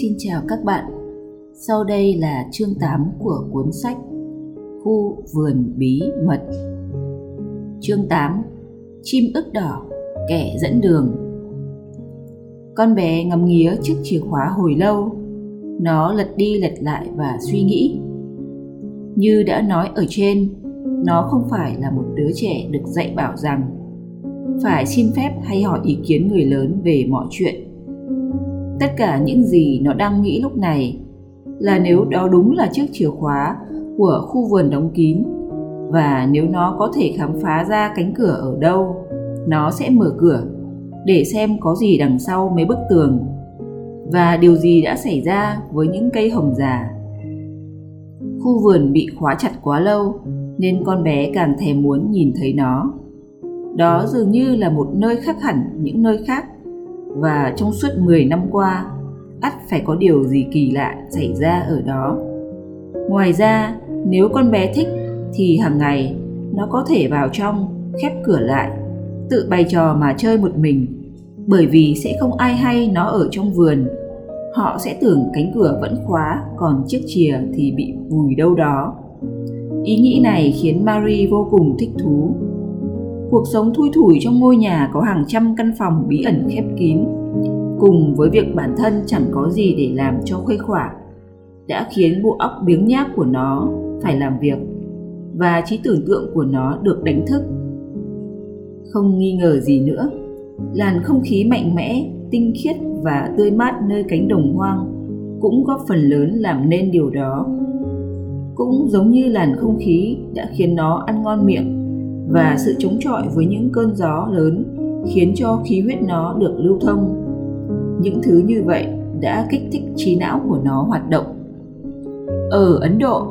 Xin chào các bạn. Sau đây là chương 8 của cuốn sách Khu vườn bí mật. Chương 8: Chim ức đỏ, kẻ dẫn đường. Con bé ngắm nghía chiếc chìa khóa hồi lâu. Nó lật đi lật lại và suy nghĩ. Như đã nói ở trên, nó không phải là một đứa trẻ được dạy bảo rằng phải xin phép hay hỏi ý kiến người lớn về mọi chuyện tất cả những gì nó đang nghĩ lúc này là nếu đó đúng là chiếc chìa khóa của khu vườn đóng kín, và nếu nó có thể khám phá ra cánh cửa ở đâu, nó sẽ mở cửa để xem có gì đằng sau mấy bức tường. Và điều gì đã xảy ra với những cây hồng già? Khu vườn bị khóa chặt quá lâu nên con bé càng thèm muốn nhìn thấy nó. Đó dường như là một nơi khác hẳn những nơi khác và trong suốt 10 năm qua, ắt phải có điều gì kỳ lạ xảy ra ở đó. Ngoài ra, nếu con bé thích thì hàng ngày nó có thể vào trong, khép cửa lại, tự bày trò mà chơi một mình, bởi vì sẽ không ai hay nó ở trong vườn. Họ sẽ tưởng cánh cửa vẫn khóa, còn chiếc chìa thì bị vùi đâu đó. Ý nghĩ này khiến Marie vô cùng thích thú cuộc sống thui thủi trong ngôi nhà có hàng trăm căn phòng bí ẩn khép kín. Cùng với việc bản thân chẳng có gì để làm cho khuây khỏa, đã khiến bộ óc biếng nhác của nó phải làm việc và trí tưởng tượng của nó được đánh thức. Không nghi ngờ gì nữa, làn không khí mạnh mẽ, tinh khiết và tươi mát nơi cánh đồng hoang cũng góp phần lớn làm nên điều đó. Cũng giống như làn không khí đã khiến nó ăn ngon miệng và sự chống chọi với những cơn gió lớn khiến cho khí huyết nó được lưu thông. Những thứ như vậy đã kích thích trí não của nó hoạt động. Ở Ấn Độ,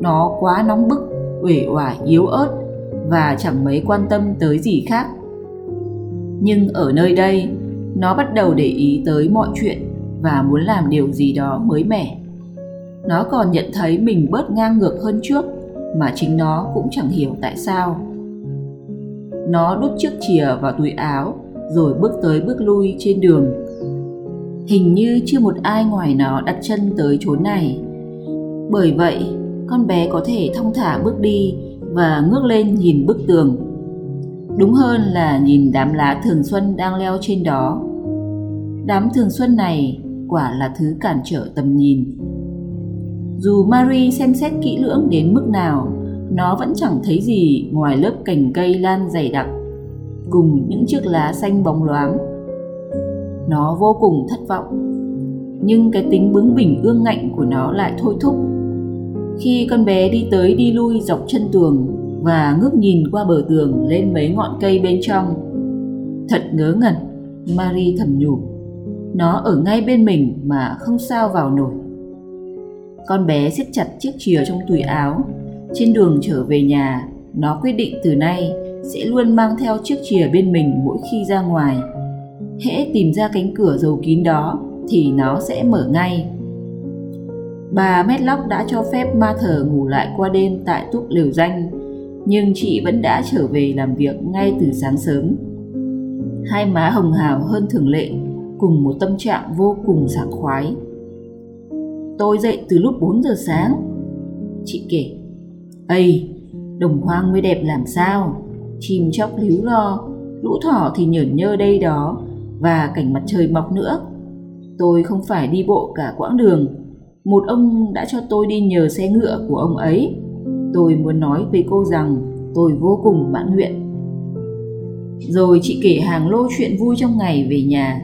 nó quá nóng bức, uể oải yếu ớt và chẳng mấy quan tâm tới gì khác. Nhưng ở nơi đây, nó bắt đầu để ý tới mọi chuyện và muốn làm điều gì đó mới mẻ. Nó còn nhận thấy mình bớt ngang ngược hơn trước mà chính nó cũng chẳng hiểu tại sao. Nó đút chiếc chìa vào túi áo rồi bước tới bước lui trên đường. Hình như chưa một ai ngoài nó đặt chân tới chốn này. Bởi vậy, con bé có thể thong thả bước đi và ngước lên nhìn bức tường. Đúng hơn là nhìn đám lá thường xuân đang leo trên đó. Đám thường xuân này quả là thứ cản trở tầm nhìn. Dù Marie xem xét kỹ lưỡng đến mức nào nó vẫn chẳng thấy gì ngoài lớp cành cây lan dày đặc, cùng những chiếc lá xanh bóng loáng. Nó vô cùng thất vọng, nhưng cái tính bướng bỉnh ương ngạnh của nó lại thôi thúc. Khi con bé đi tới đi lui dọc chân tường và ngước nhìn qua bờ tường lên mấy ngọn cây bên trong, thật ngớ ngẩn marie thầm nhủ. Nó ở ngay bên mình mà không sao vào nổi. Con bé siết chặt chiếc chìa trong túi áo trên đường trở về nhà, nó quyết định từ nay sẽ luôn mang theo chiếc chìa bên mình mỗi khi ra ngoài. Hễ tìm ra cánh cửa dầu kín đó thì nó sẽ mở ngay. Bà Medlock đã cho phép ma thờ ngủ lại qua đêm tại túp liều danh, nhưng chị vẫn đã trở về làm việc ngay từ sáng sớm. Hai má hồng hào hơn thường lệ, cùng một tâm trạng vô cùng sảng khoái. Tôi dậy từ lúc 4 giờ sáng. Chị kể, Ây, đồng hoang mới đẹp làm sao? Chim chóc líu lo, lũ thỏ thì nhởn nhơ đây đó và cảnh mặt trời mọc nữa. Tôi không phải đi bộ cả quãng đường. Một ông đã cho tôi đi nhờ xe ngựa của ông ấy. Tôi muốn nói với cô rằng tôi vô cùng mãn nguyện. Rồi chị kể hàng lô chuyện vui trong ngày về nhà.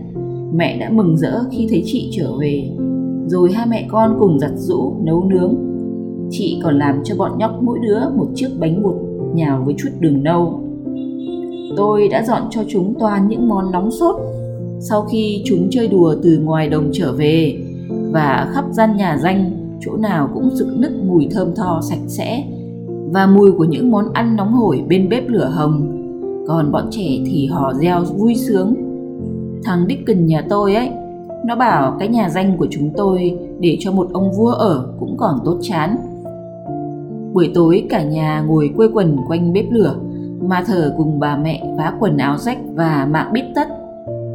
Mẹ đã mừng rỡ khi thấy chị trở về. Rồi hai mẹ con cùng giặt rũ, nấu nướng Chị còn làm cho bọn nhóc mỗi đứa một chiếc bánh bột nhào với chút đường nâu. Tôi đã dọn cho chúng toàn những món nóng sốt. Sau khi chúng chơi đùa từ ngoài đồng trở về và khắp gian nhà danh, chỗ nào cũng rực nức mùi thơm tho sạch sẽ và mùi của những món ăn nóng hổi bên bếp lửa hồng, còn bọn trẻ thì hò reo vui sướng. Thằng Dickon nhà tôi ấy, nó bảo cái nhà danh của chúng tôi để cho một ông vua ở cũng còn tốt chán. Buổi tối cả nhà ngồi quây quần quanh bếp lửa, ma thờ cùng bà mẹ vá quần áo rách và mạng bít tất.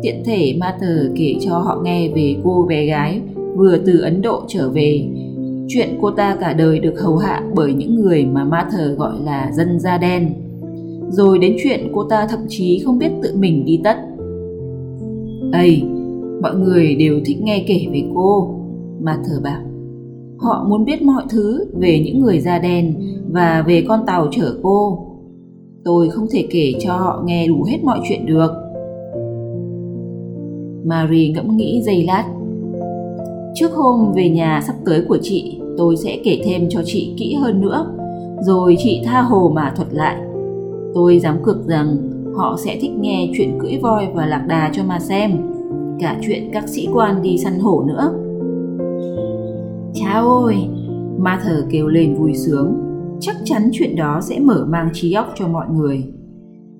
Tiện thể ma thờ kể cho họ nghe về cô bé gái vừa từ Ấn Độ trở về. Chuyện cô ta cả đời được hầu hạ bởi những người mà Ma Thờ gọi là dân da đen. Rồi đến chuyện cô ta thậm chí không biết tự mình đi tất. Ây, mọi người đều thích nghe kể về cô, Ma Thờ bảo. Họ muốn biết mọi thứ về những người da đen và về con tàu chở cô. Tôi không thể kể cho họ nghe đủ hết mọi chuyện được. Marie ngẫm nghĩ giây lát. Trước hôm về nhà sắp tới của chị, tôi sẽ kể thêm cho chị kỹ hơn nữa, rồi chị tha hồ mà thuật lại. Tôi dám cược rằng họ sẽ thích nghe chuyện cưỡi voi và lạc đà cho mà xem, cả chuyện các sĩ quan đi săn hổ nữa. Cha ơi, thờ kêu lên vui sướng, chắc chắn chuyện đó sẽ mở mang trí óc cho mọi người.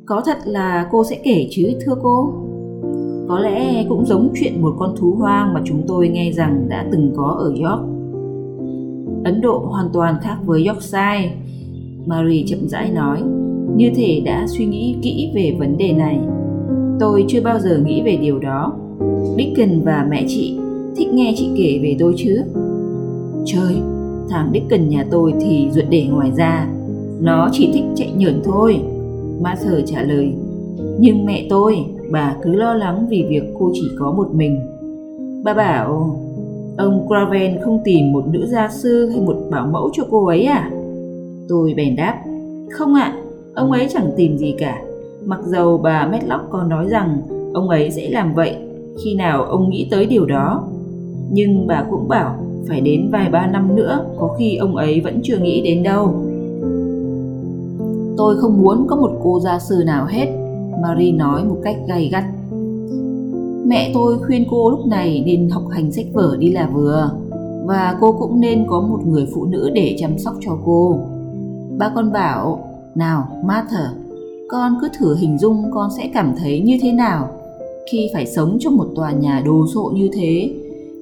Có thật là cô sẽ kể chứ thưa cô? Có lẽ cũng giống chuyện một con thú hoang mà chúng tôi nghe rằng đã từng có ở York. Ấn Độ hoàn toàn khác với Yorkshire, Marie chậm rãi nói, như thể đã suy nghĩ kỹ về vấn đề này. Tôi chưa bao giờ nghĩ về điều đó. Dickens và mẹ chị thích nghe chị kể về tôi chứ? Trời, thằng cần nhà tôi thì ruột để ngoài ra. Nó chỉ thích chạy nhởn thôi. Martha trả lời. Nhưng mẹ tôi bà cứ lo lắng vì việc cô chỉ có một mình. Bà bảo, ông Craven không tìm một nữ gia sư hay một bảo mẫu cho cô ấy à? Tôi bèn đáp, không ạ, à, ông ấy chẳng tìm gì cả. Mặc dầu bà Medlock còn nói rằng ông ấy sẽ làm vậy khi nào ông nghĩ tới điều đó. Nhưng bà cũng bảo phải đến vài ba năm nữa có khi ông ấy vẫn chưa nghĩ đến đâu. Tôi không muốn có một cô gia sư nào hết Marie nói một cách gay gắt. Mẹ tôi khuyên cô lúc này nên học hành sách vở đi là vừa và cô cũng nên có một người phụ nữ để chăm sóc cho cô. Ba con bảo, nào Martha, con cứ thử hình dung con sẽ cảm thấy như thế nào khi phải sống trong một tòa nhà đồ sộ như thế,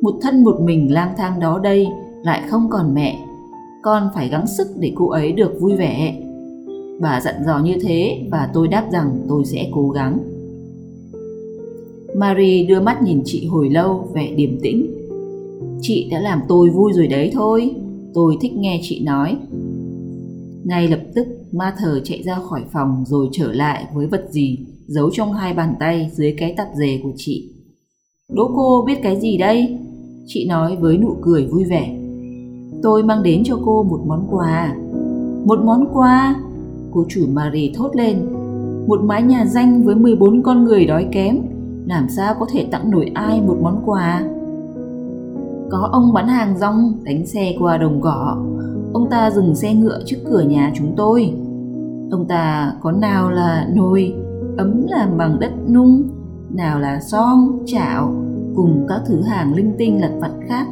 một thân một mình lang thang đó đây lại không còn mẹ. Con phải gắng sức để cô ấy được vui vẻ. Bà dặn dò như thế và tôi đáp rằng tôi sẽ cố gắng. Marie đưa mắt nhìn chị hồi lâu vẻ điềm tĩnh. Chị đã làm tôi vui rồi đấy thôi, tôi thích nghe chị nói. Ngay lập tức Ma thờ chạy ra khỏi phòng rồi trở lại với vật gì giấu trong hai bàn tay dưới cái tạp dề của chị. Đỗ cô biết cái gì đây? Chị nói với nụ cười vui vẻ. Tôi mang đến cho cô một món quà. Một món quà? cô chủ Marie thốt lên. Một mái nhà danh với 14 con người đói kém, làm sao có thể tặng nổi ai một món quà? Có ông bán hàng rong đánh xe qua đồng cỏ, ông ta dừng xe ngựa trước cửa nhà chúng tôi. Ông ta có nào là nồi, ấm làm bằng đất nung, nào là son, chảo, cùng các thứ hàng linh tinh lặt vặt khác.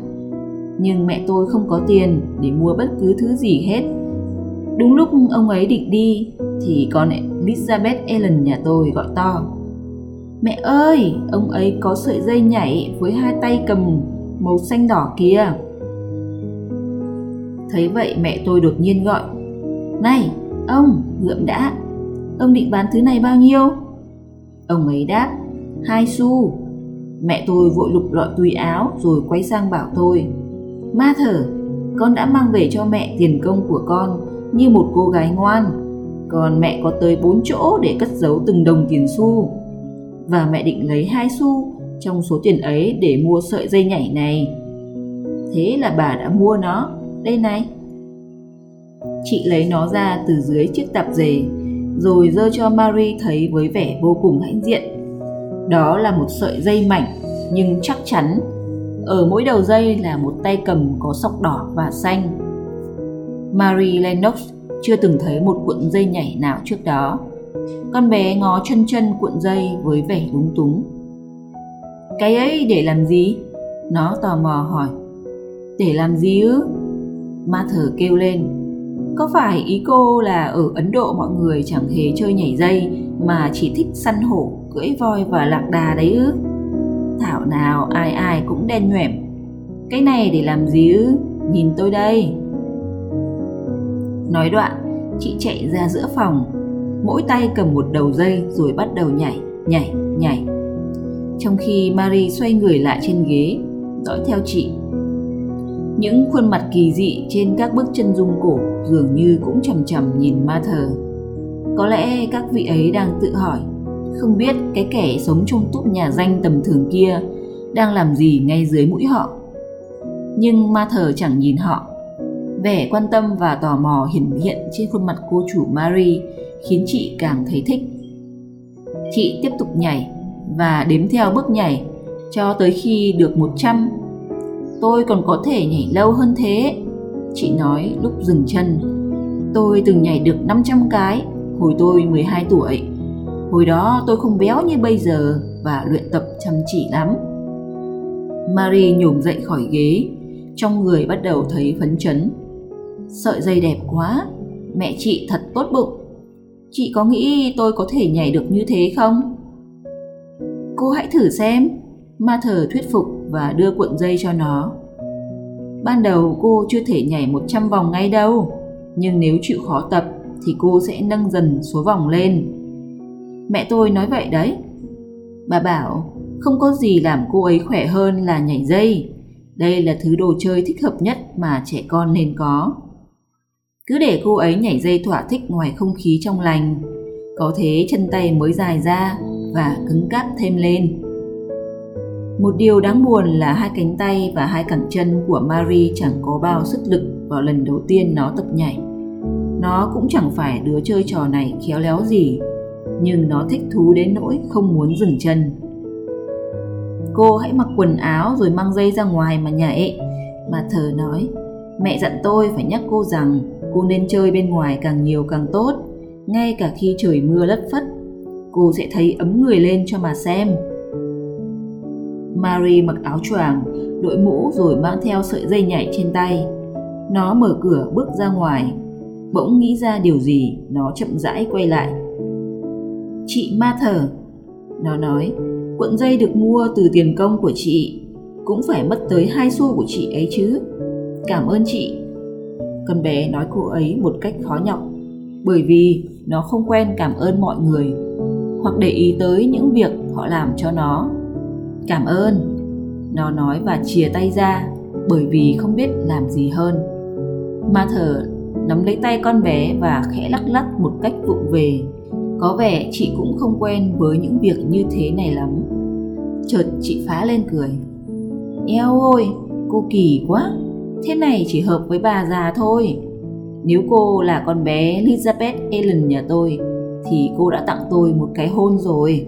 Nhưng mẹ tôi không có tiền để mua bất cứ thứ gì hết Đúng lúc ông ấy định đi thì con Elizabeth Ellen nhà tôi gọi to. Mẹ ơi, ông ấy có sợi dây nhảy với hai tay cầm màu xanh đỏ kia. Thấy vậy mẹ tôi đột nhiên gọi. Này, ông, gượm đã. Ông định bán thứ này bao nhiêu? Ông ấy đáp, hai xu. Mẹ tôi vội lục lọi túi áo rồi quay sang bảo tôi. Ma thở, con đã mang về cho mẹ tiền công của con như một cô gái ngoan còn mẹ có tới bốn chỗ để cất giấu từng đồng tiền xu. Và mẹ định lấy hai xu trong số tiền ấy để mua sợi dây nhảy này. Thế là bà đã mua nó. Đây này. Chị lấy nó ra từ dưới chiếc tạp dề rồi dơ cho Marie thấy với vẻ vô cùng hãnh diện đó là một sợi dây mảnh nhưng chắc chắn ở mỗi đầu dây là một tay cầm có sọc đỏ và xanh Mary Lennox chưa từng thấy một cuộn dây nhảy nào trước đó. Con bé ngó chân chân cuộn dây với vẻ lúng túng. Cái ấy để làm gì? Nó tò mò hỏi. Để làm gì ư? Ma thở kêu lên. Có phải ý cô là ở Ấn Độ mọi người chẳng hề chơi nhảy dây mà chỉ thích săn hổ, cưỡi voi và lạc đà đấy ư? Thảo nào ai ai cũng đen nhoẻm. Cái này để làm gì ư? Nhìn tôi đây. Nói đoạn, chị chạy ra giữa phòng, mỗi tay cầm một đầu dây rồi bắt đầu nhảy, nhảy, nhảy. Trong khi Marie xoay người lại trên ghế, dõi theo chị, Những khuôn mặt kỳ dị trên các bước chân dung cổ dường như cũng chầm chầm nhìn ma thờ. Có lẽ các vị ấy đang tự hỏi, không biết cái kẻ sống trong túp nhà danh tầm thường kia đang làm gì ngay dưới mũi họ. Nhưng ma thờ chẳng nhìn họ. Vẻ quan tâm và tò mò hiển hiện trên khuôn mặt cô chủ Mary khiến chị càng thấy thích. Chị tiếp tục nhảy và đếm theo bước nhảy cho tới khi được 100. Tôi còn có thể nhảy lâu hơn thế, chị nói lúc dừng chân. Tôi từng nhảy được 500 cái hồi tôi 12 tuổi. Hồi đó tôi không béo như bây giờ và luyện tập chăm chỉ lắm. Marie nhổm dậy khỏi ghế, trong người bắt đầu thấy phấn chấn. Sợi dây đẹp quá, mẹ chị thật tốt bụng. Chị có nghĩ tôi có thể nhảy được như thế không? Cô hãy thử xem, ma thờ thuyết phục và đưa cuộn dây cho nó. Ban đầu cô chưa thể nhảy 100 vòng ngay đâu, nhưng nếu chịu khó tập thì cô sẽ nâng dần số vòng lên. Mẹ tôi nói vậy đấy. Bà bảo không có gì làm cô ấy khỏe hơn là nhảy dây. Đây là thứ đồ chơi thích hợp nhất mà trẻ con nên có. Cứ để cô ấy nhảy dây thỏa thích ngoài không khí trong lành, có thế chân tay mới dài ra và cứng cáp thêm lên. Một điều đáng buồn là hai cánh tay và hai cẳng chân của Marie chẳng có bao sức lực vào lần đầu tiên nó tập nhảy. Nó cũng chẳng phải đứa chơi trò này khéo léo gì, nhưng nó thích thú đến nỗi không muốn dừng chân. Cô hãy mặc quần áo rồi mang dây ra ngoài mà nhảy, mà thờ nói. Mẹ dặn tôi phải nhắc cô rằng cô nên chơi bên ngoài càng nhiều càng tốt, ngay cả khi trời mưa lất phất. Cô sẽ thấy ấm người lên cho mà xem. Marie mặc áo choàng, đội mũ rồi mang theo sợi dây nhảy trên tay. Nó mở cửa bước ra ngoài. Bỗng nghĩ ra điều gì, nó chậm rãi quay lại. Chị ma thở. Nó nói, cuộn dây được mua từ tiền công của chị, cũng phải mất tới hai xu của chị ấy chứ. Cảm ơn chị. Con bé nói cô ấy một cách khó nhọc, bởi vì nó không quen cảm ơn mọi người hoặc để ý tới những việc họ làm cho nó. Cảm ơn. Nó nói và chìa tay ra bởi vì không biết làm gì hơn. Ma thở nắm lấy tay con bé và khẽ lắc lắc một cách vụng về có vẻ chị cũng không quen với những việc như thế này lắm chợt chị phá lên cười eo ôi cô kỳ quá thế này chỉ hợp với bà già thôi nếu cô là con bé elizabeth ellen nhà tôi thì cô đã tặng tôi một cái hôn rồi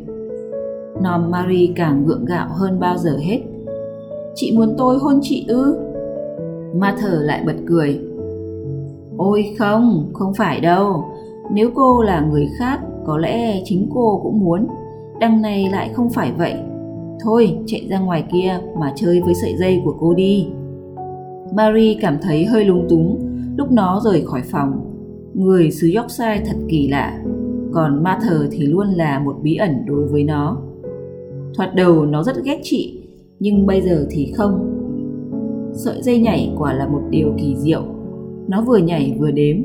Nom Marie càng gượng gạo hơn bao giờ hết. Chị muốn tôi hôn chị ư? Ma thở lại bật cười. Ôi không, không phải đâu. Nếu cô là người khác, có lẽ chính cô cũng muốn. Đằng này lại không phải vậy. Thôi, chạy ra ngoài kia mà chơi với sợi dây của cô đi. Marie cảm thấy hơi lung túng lúc nó rời khỏi phòng. Người xứ Yorkshire thật kỳ lạ, còn ma thờ thì luôn là một bí ẩn đối với nó. Thoạt đầu nó rất ghét chị, nhưng bây giờ thì không. Sợi dây nhảy quả là một điều kỳ diệu. Nó vừa nhảy vừa đếm,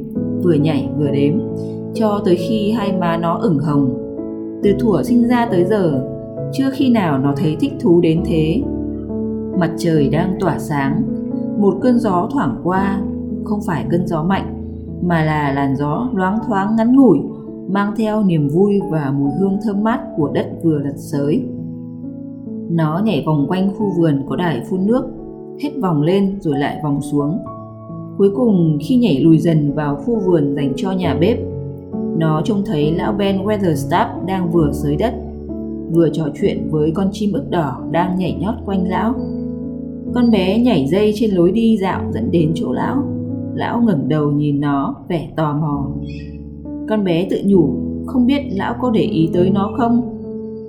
vừa nhảy vừa đếm, cho tới khi hai má nó ửng hồng. Từ thuở sinh ra tới giờ, chưa khi nào nó thấy thích thú đến thế. Mặt trời đang tỏa sáng, một cơn gió thoảng qua, không phải cơn gió mạnh, mà là làn gió loáng thoáng ngắn ngủi, mang theo niềm vui và mùi hương thơm mát của đất vừa lật sới. Nó nhảy vòng quanh khu vườn có đài phun nước, hết vòng lên rồi lại vòng xuống. Cuối cùng khi nhảy lùi dần vào khu vườn dành cho nhà bếp, nó trông thấy lão Ben Weatherstaff đang vừa sới đất, vừa trò chuyện với con chim ức đỏ đang nhảy nhót quanh lão. Con bé nhảy dây trên lối đi dạo dẫn đến chỗ lão. Lão ngẩng đầu nhìn nó vẻ tò mò. Con bé tự nhủ không biết lão có để ý tới nó không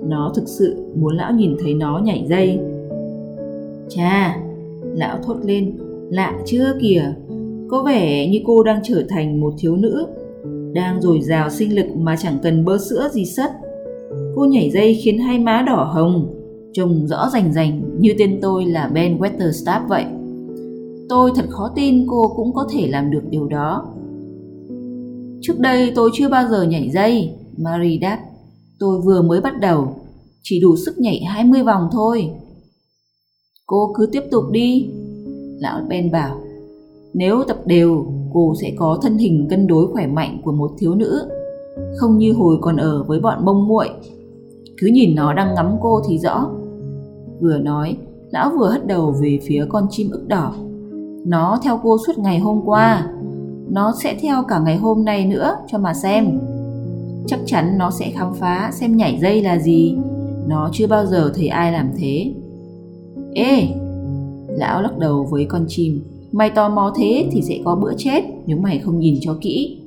nó thực sự muốn lão nhìn thấy nó nhảy dây chà lão thốt lên lạ chưa kìa có vẻ như cô đang trở thành một thiếu nữ đang dồi dào sinh lực mà chẳng cần bơ sữa gì sất cô nhảy dây khiến hai má đỏ hồng trông rõ rành rành như tên tôi là ben weatherstaff vậy tôi thật khó tin cô cũng có thể làm được điều đó trước đây tôi chưa bao giờ nhảy dây marie đáp Tôi vừa mới bắt đầu, chỉ đủ sức nhảy 20 vòng thôi. Cô cứ tiếp tục đi. Lão Ben bảo Nếu tập đều cô sẽ có thân hình cân đối khỏe mạnh của một thiếu nữ, Không như hồi còn ở với bọn bông muội. Cứ nhìn nó đang ngắm cô thì rõ. Vừa nói, Lão vừa hất đầu về phía con chim ức đỏ. Nó theo cô suốt ngày hôm qua. Nó sẽ theo cả ngày hôm nay nữa cho mà xem. Chắc chắn nó sẽ khám phá xem nhảy dây là gì. Nó chưa bao giờ thấy ai làm thế. Ê! Lão lắc đầu với con chim. Mày tò mò thế thì sẽ có bữa chết Nếu mày không nhìn cho kỹ.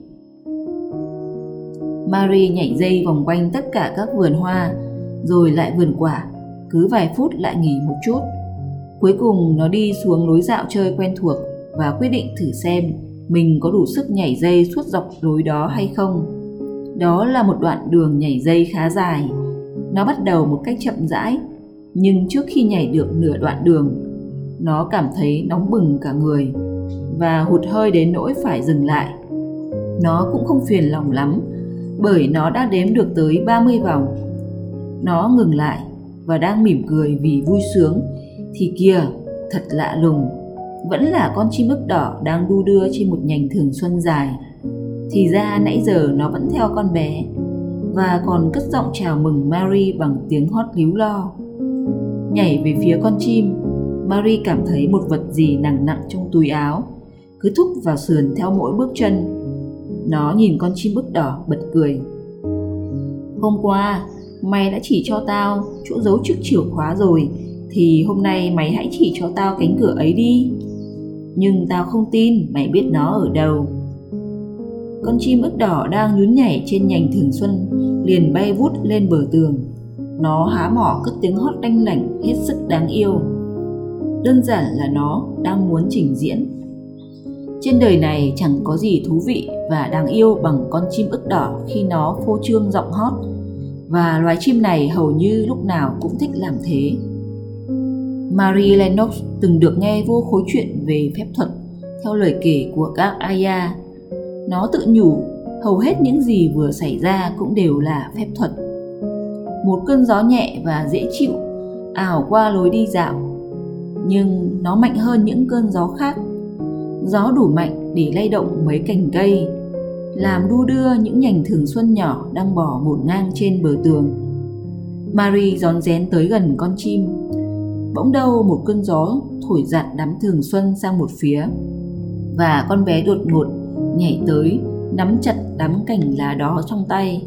Marie nhảy dây vòng quanh tất cả các vườn hoa, Rồi lại vườn quả, Cứ vài phút lại nghỉ một chút. Cuối cùng, nó đi xuống lối dạo chơi quen thuộc Và quyết định thử xem Mình có đủ sức nhảy dây suốt dọc lối đó hay không. Đó là một đoạn đường nhảy dây khá dài. Nó bắt đầu một cách chậm rãi, Nhưng trước khi nhảy được nửa đoạn đường nó cảm thấy nóng bừng cả người và hụt hơi đến nỗi phải dừng lại. Nó cũng không phiền lòng lắm bởi nó đã đếm được tới 30 vòng. Nó ngừng lại và đang mỉm cười vì vui sướng thì kìa, thật lạ lùng, vẫn là con chim ức đỏ đang đu đưa trên một nhành thường xuân dài. Thì ra nãy giờ nó vẫn theo con bé và còn cất giọng chào mừng Mary bằng tiếng hót líu lo. Nhảy về phía con chim, Marie cảm thấy một vật gì nặng nặng trong túi áo, cứ thúc vào sườn theo mỗi bước chân. Nó nhìn con chim bức đỏ bật cười. Hôm qua, mày đã chỉ cho tao chỗ giấu chiếc chìa khóa rồi, thì hôm nay mày hãy chỉ cho tao cánh cửa ấy đi. Nhưng tao không tin mày biết nó ở đâu. Con chim ức đỏ đang nhún nhảy trên nhành thường xuân liền bay vút lên bờ tường. Nó há mỏ cất tiếng hót đanh lảnh hết sức đáng yêu đơn giản là nó đang muốn trình diễn trên đời này chẳng có gì thú vị và đáng yêu bằng con chim ức đỏ khi nó phô trương giọng hót và loài chim này hầu như lúc nào cũng thích làm thế Marie Lennox từng được nghe vô khối chuyện về phép thuật, theo lời kể của các Aya. Nó tự nhủ, hầu hết những gì vừa xảy ra cũng đều là phép thuật. Một cơn gió nhẹ và dễ chịu, ảo qua lối đi dạo nhưng nó mạnh hơn những cơn gió khác. Gió đủ mạnh để lay động mấy cành cây, làm đu đưa những nhành thường xuân nhỏ đang bỏ một ngang trên bờ tường. Marie rón rén tới gần con chim. Bỗng đâu một cơn gió thổi dặn đám thường xuân sang một phía, và con bé đột ngột nhảy tới nắm chặt đám cành lá đó trong tay.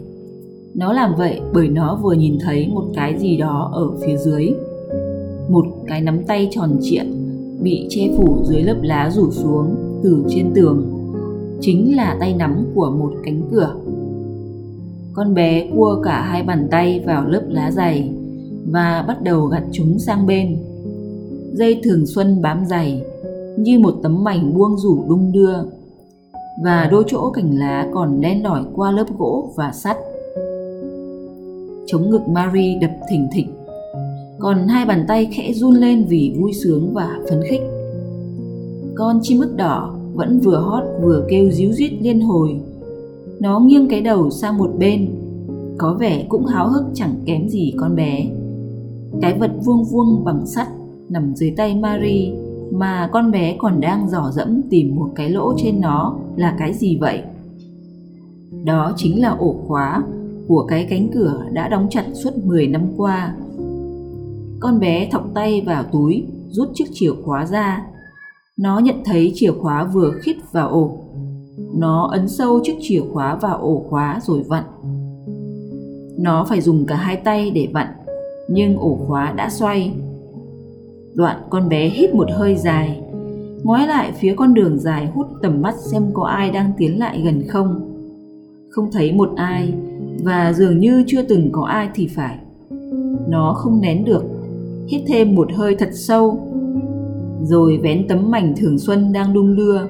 Nó làm vậy bởi nó vừa nhìn thấy một cái gì đó ở phía dưới một cái nắm tay tròn trịa bị che phủ dưới lớp lá rủ xuống từ trên tường. Chính là tay nắm của một cánh cửa. Con bé cua cả hai bàn tay vào lớp lá dày và bắt đầu gặt chúng sang bên. Dây thường xuân bám dày như một tấm mảnh buông rủ đung đưa và đôi chỗ cành lá còn len lỏi qua lớp gỗ và sắt. Chống ngực Marie đập thình thịch còn hai bàn tay khẽ run lên vì vui sướng và phấn khích. Con chim ức đỏ vẫn vừa hót vừa kêu díu dít liên hồi. Nó nghiêng cái đầu sang một bên, có vẻ cũng háo hức chẳng kém gì con bé. Cái vật vuông vuông bằng sắt nằm dưới tay Marie mà con bé còn đang dò dẫm tìm một cái lỗ trên nó là cái gì vậy? Đó chính là ổ khóa của cái cánh cửa đã đóng chặt suốt 10 năm qua con bé thọc tay vào túi, rút chiếc chìa khóa ra. Nó nhận thấy chìa khóa vừa khít vào ổ. Nó ấn sâu chiếc chìa khóa vào ổ khóa rồi vặn. Nó phải dùng cả hai tay để vặn, nhưng ổ khóa đã xoay. Đoạn con bé hít một hơi dài, ngoái lại phía con đường dài hút tầm mắt xem có ai đang tiến lại gần không. Không thấy một ai và dường như chưa từng có ai thì phải. Nó không nén được hít thêm một hơi thật sâu. Rồi vén tấm mảnh thường xuân đang đung đưa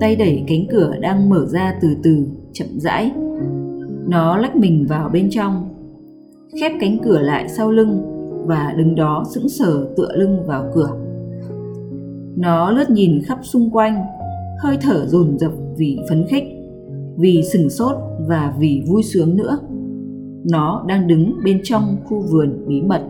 tay đẩy cánh cửa đang mở ra từ từ, chậm rãi. Nó lách mình vào bên trong, khép cánh cửa lại sau lưng và đứng đó sững sờ tựa lưng vào cửa. Nó lướt nhìn khắp xung quanh, hơi thở dồn dập vì phấn khích, vì sừng sốt và vì vui sướng nữa. Nó đang đứng bên trong khu vườn bí mật.